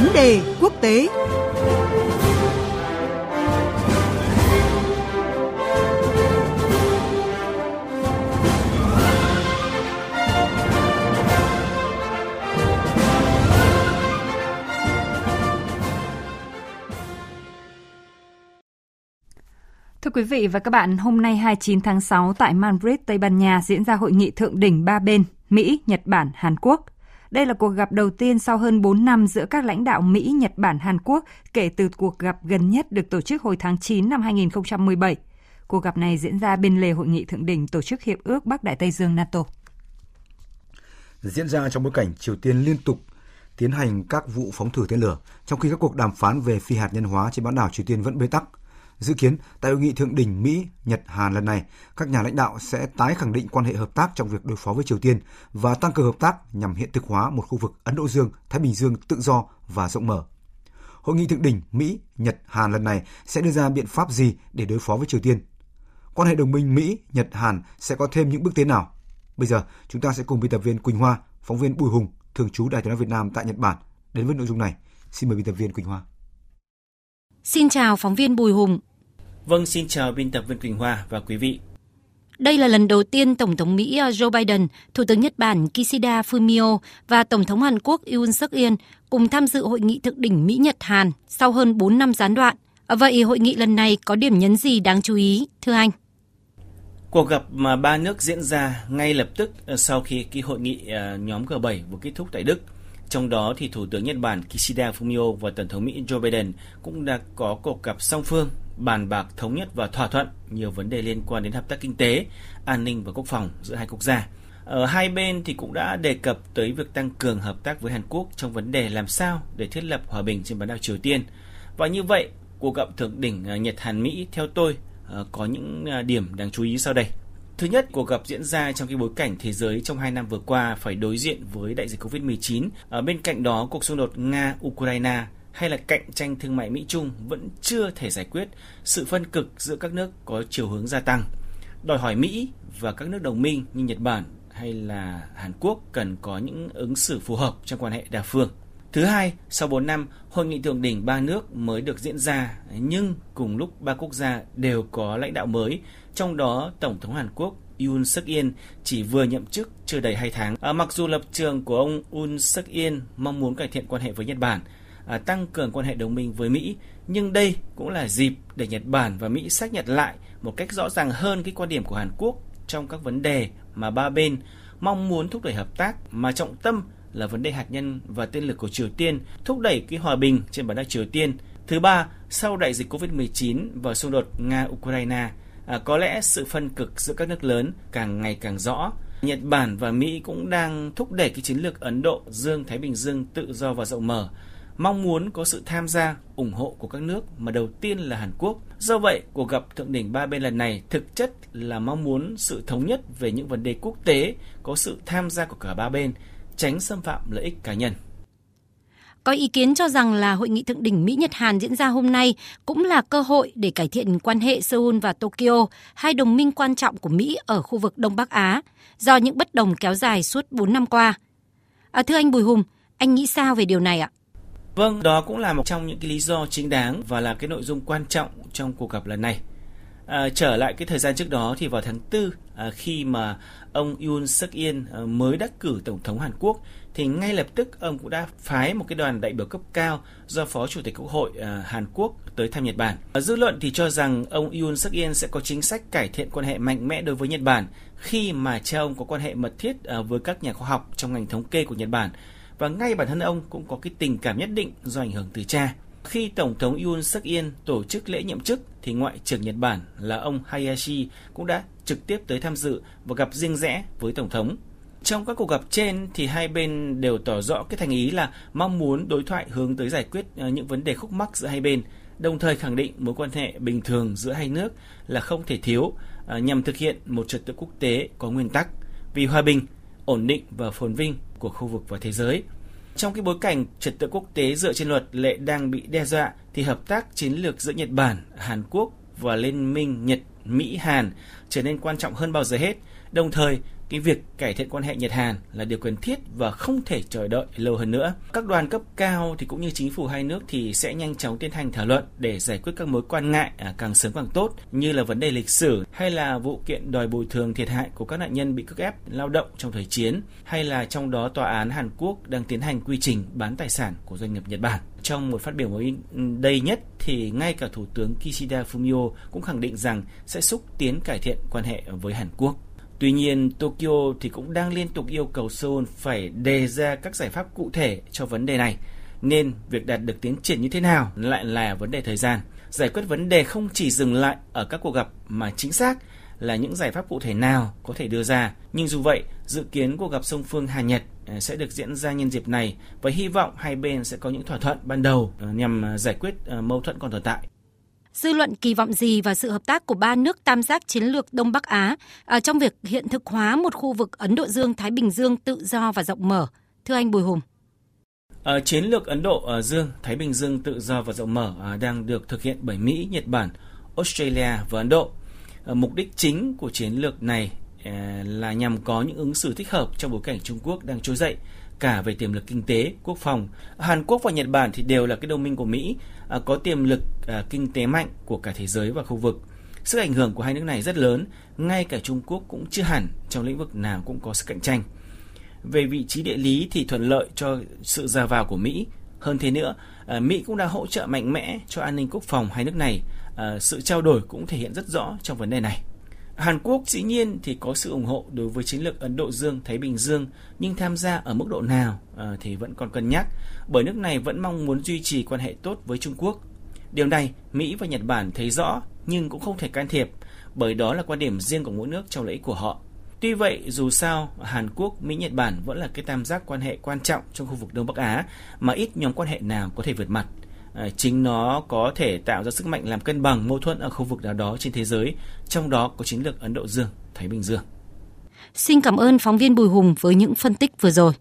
Vấn đề quốc tế Thưa quý vị và các bạn, hôm nay 29 tháng 6 tại Madrid, Tây Ban Nha diễn ra hội nghị thượng đỉnh ba bên Mỹ, Nhật Bản, Hàn Quốc. Đây là cuộc gặp đầu tiên sau hơn 4 năm giữa các lãnh đạo Mỹ, Nhật Bản, Hàn Quốc kể từ cuộc gặp gần nhất được tổ chức hồi tháng 9 năm 2017. Cuộc gặp này diễn ra bên lề hội nghị thượng đỉnh tổ chức Hiệp ước Bắc Đại Tây Dương NATO. Diễn ra trong bối cảnh Triều Tiên liên tục tiến hành các vụ phóng thử tên lửa, trong khi các cuộc đàm phán về phi hạt nhân hóa trên bán đảo Triều Tiên vẫn bế tắc – Dự kiến, tại hội nghị thượng đỉnh Mỹ, Nhật, Hàn lần này, các nhà lãnh đạo sẽ tái khẳng định quan hệ hợp tác trong việc đối phó với Triều Tiên và tăng cường hợp tác nhằm hiện thực hóa một khu vực Ấn Độ Dương, Thái Bình Dương tự do và rộng mở. Hội nghị thượng đỉnh Mỹ, Nhật, Hàn lần này sẽ đưa ra biện pháp gì để đối phó với Triều Tiên? Quan hệ đồng minh Mỹ, Nhật, Hàn sẽ có thêm những bước tiến nào? Bây giờ, chúng ta sẽ cùng biên tập viên Quỳnh Hoa, phóng viên Bùi Hùng, thường trú Đài tiếng nói Việt Nam tại Nhật Bản đến với nội dung này. Xin mời biên tập viên Quỳnh Hoa. Xin chào phóng viên Bùi Hùng. Vâng, xin chào biên tập viên Quỳnh Hoa và quý vị. Đây là lần đầu tiên Tổng thống Mỹ uh, Joe Biden, Thủ tướng Nhật Bản Kishida Fumio và Tổng thống Hàn Quốc Yoon suk yeol cùng tham dự hội nghị thượng đỉnh Mỹ-Nhật-Hàn sau hơn 4 năm gián đoạn. Vậy hội nghị lần này có điểm nhấn gì đáng chú ý, thưa anh? Cuộc gặp mà ba nước diễn ra ngay lập tức uh, sau khi cái hội nghị nhóm G7 vừa kết thúc tại Đức. Trong đó thì Thủ tướng Nhật Bản Kishida Fumio và Tổng thống Mỹ Joe Biden cũng đã có cuộc gặp song phương bàn bạc thống nhất và thỏa thuận nhiều vấn đề liên quan đến hợp tác kinh tế, an ninh và quốc phòng giữa hai quốc gia. Ở hai bên thì cũng đã đề cập tới việc tăng cường hợp tác với Hàn Quốc trong vấn đề làm sao để thiết lập hòa bình trên bán đảo Triều Tiên. Và như vậy, cuộc gặp thượng đỉnh ờ, Nhật Hàn Mỹ theo tôi ờ, có những ờ, điểm đáng chú ý sau đây. Thứ nhất, cuộc gặp diễn ra trong cái bối cảnh thế giới trong hai năm vừa qua phải đối diện với đại dịch Covid-19. Ở bên cạnh đó, cuộc xung đột Nga-Ukraine hay là cạnh tranh thương mại Mỹ-Trung vẫn chưa thể giải quyết, sự phân cực giữa các nước có chiều hướng gia tăng. Đòi hỏi Mỹ và các nước đồng minh như Nhật Bản hay là Hàn Quốc cần có những ứng xử phù hợp trong quan hệ đa phương. Thứ hai, sau 4 năm, hội nghị thượng đỉnh ba nước mới được diễn ra, nhưng cùng lúc ba quốc gia đều có lãnh đạo mới, trong đó Tổng thống Hàn Quốc Yoon suk yeol chỉ vừa nhậm chức chưa đầy 2 tháng. À, mặc dù lập trường của ông Yoon suk yeol mong muốn cải thiện quan hệ với Nhật Bản, à, tăng cường quan hệ đồng minh với Mỹ, nhưng đây cũng là dịp để Nhật Bản và Mỹ xác nhận lại một cách rõ ràng hơn cái quan điểm của Hàn Quốc trong các vấn đề mà ba bên mong muốn thúc đẩy hợp tác mà trọng tâm là vấn đề hạt nhân và tên lửa của Triều Tiên, thúc đẩy cái hòa bình trên bán đảo Triều Tiên. Thứ ba, sau đại dịch Covid-19 và xung đột Nga-Ukraine, à, có lẽ sự phân cực giữa các nước lớn càng ngày càng rõ. Nhật Bản và Mỹ cũng đang thúc đẩy cái chiến lược Ấn Độ Dương Thái Bình Dương tự do và rộng mở mong muốn có sự tham gia, ủng hộ của các nước mà đầu tiên là Hàn Quốc. Do vậy, cuộc gặp thượng đỉnh ba bên lần này thực chất là mong muốn sự thống nhất về những vấn đề quốc tế, có sự tham gia của cả ba bên, tránh xâm phạm lợi ích cá nhân. Có ý kiến cho rằng là hội nghị thượng đỉnh Mỹ-Nhật Hàn diễn ra hôm nay cũng là cơ hội để cải thiện quan hệ Seoul và Tokyo, hai đồng minh quan trọng của Mỹ ở khu vực Đông Bắc Á, do những bất đồng kéo dài suốt 4 năm qua. À, thưa anh Bùi Hùng, anh nghĩ sao về điều này ạ? Vâng, đó cũng là một trong những cái lý do chính đáng và là cái nội dung quan trọng trong cuộc gặp lần này. À, trở lại cái thời gian trước đó thì vào tháng 4 à, khi mà ông Yoon suk yeol à, mới đắc cử tổng thống Hàn Quốc thì ngay lập tức ông cũng đã phái một cái đoàn đại biểu cấp cao do Phó Chủ tịch Quốc hội à, Hàn Quốc tới thăm Nhật Bản. À, dư luận thì cho rằng ông Yoon suk yeol sẽ có chính sách cải thiện quan hệ mạnh mẽ đối với Nhật Bản khi mà cha ông có quan hệ mật thiết à, với các nhà khoa học trong ngành thống kê của Nhật Bản và ngay bản thân ông cũng có cái tình cảm nhất định do ảnh hưởng từ cha. Khi Tổng thống Yoon suk yeol tổ chức lễ nhậm chức thì Ngoại trưởng Nhật Bản là ông Hayashi cũng đã trực tiếp tới tham dự và gặp riêng rẽ với Tổng thống. Trong các cuộc gặp trên thì hai bên đều tỏ rõ cái thành ý là mong muốn đối thoại hướng tới giải quyết ờ, những vấn đề khúc mắc giữa hai bên, đồng thời khẳng định mối quan hệ bình thường giữa hai nước là không thể thiếu ờ, nhằm thực hiện một trật tự quốc tế có nguyên tắc vì hòa bình, ổn định và phồn vinh của khu vực và thế giới. Trong cái bối cảnh trật tự quốc tế dựa trên luật lệ đang bị đe dọa thì hợp tác chiến lược giữa Nhật Bản, Hàn Quốc và Liên minh Nhật, Mỹ, Hàn trở nên quan trọng hơn bao giờ hết. Đồng thời, cái việc cải thiện quan hệ Nhật Hàn là điều cần thiết và không thể chờ đợi lâu hơn nữa. Các đoàn cấp cao thì cũng như chính phủ hai nước thì sẽ nhanh chóng tiến hành thảo luận để giải quyết các mối quan ngại à, càng sớm càng tốt, như là vấn đề lịch sử, hay là vụ kiện đòi bồi thường thiệt hại của các nạn nhân bị cưỡng ép lao động trong thời chiến, hay là trong đó tòa án Hàn Quốc đang tiến hành quy trình bán tài sản của doanh nghiệp Nhật Bản. Trong một phát biểu mới đây nhất thì ngay cả Thủ tướng Kishida Fumio cũng khẳng định rằng sẽ xúc tiến cải thiện quan hệ với Hàn Quốc. Tuy nhiên, Tokyo thì cũng đang liên tục yêu cầu Seoul phải đề ra các giải pháp cụ thể cho vấn đề này, nên việc đạt được tiến triển như thế nào lại là vấn đề thời gian. Giải quyết vấn đề không chỉ dừng lại ở các cuộc gặp mà chính xác là những giải pháp cụ thể nào có thể đưa ra. Nhưng dù vậy, dự kiến cuộc gặp song phương Hàn Nhật ờ, sẽ được diễn ra nhân dịp này và hy vọng hai bên sẽ có những thỏa thuận ban đầu ờ, nhằm ờ, giải quyết mâu thuẫn còn tồn tại. Dư luận kỳ vọng gì vào sự hợp tác của ba nước tam giác chiến lược Đông Bắc Á à, trong việc hiện thực hóa một khu vực Ấn Độ Dương-Thái Bình Dương tự do và rộng mở? Thưa anh Bùi Hùng. À, chiến lược Ấn Độ ờ, Dương Thái Bình Dương tự do và rộng mở à, đang được thực hiện bởi Mỹ, Nhật Bản, Australia và Ấn Độ. À, mục đích chính của chiến lược này à, là nhằm có những ứng xử thích hợp trong bối cảnh Trung Quốc đang trỗi dậy cả về tiềm lực kinh tế, quốc phòng. Hàn Quốc và Nhật Bản thì đều là cái đồng minh của Mỹ, à, có tiềm lực à, kinh tế mạnh của cả thế giới và khu vực. Sức ảnh hưởng của hai nước này rất lớn, ngay cả Trung Quốc cũng chưa hẳn trong lĩnh vực nào cũng có sức cạnh tranh. Về vị trí địa lý thì thuận lợi cho sự ra vào của Mỹ. Hơn thế nữa, à, Mỹ cũng đã hỗ trợ mạnh mẽ cho an ninh quốc phòng hai nước này. À, sự trao đổi cũng thể hiện rất rõ trong vấn đề này. Hàn Quốc dĩ nhiên thì có sự ủng hộ đối với chiến lược Ấn Độ Dương Thái Bình Dương nhưng tham gia ở mức độ nào ờ, thì vẫn còn cân nhắc bởi nước này vẫn mong muốn duy trì quan hệ tốt với Trung Quốc. Điều này Mỹ và Nhật Bản thấy rõ nhưng cũng không thể can thiệp bởi đó là quan điểm riêng của mỗi nước trong lợi ích của họ. Tuy vậy, dù sao, Hàn Quốc, Mỹ, Nhật Bản vẫn là cái tam giác quan hệ quan trọng trong khu vực Đông Bắc Á mà ít nhóm quan hệ nào có thể vượt mặt. Ờ, chính nó có thể tạo ra sức mạnh làm cân bằng mâu thuẫn ở khu vực nào đó trên thế giới, trong đó có chiến lược Ấn Độ Dương, Thái Bình Dương. Xin cảm ơn phóng viên Bùi Hùng với những phân tích vừa rồi.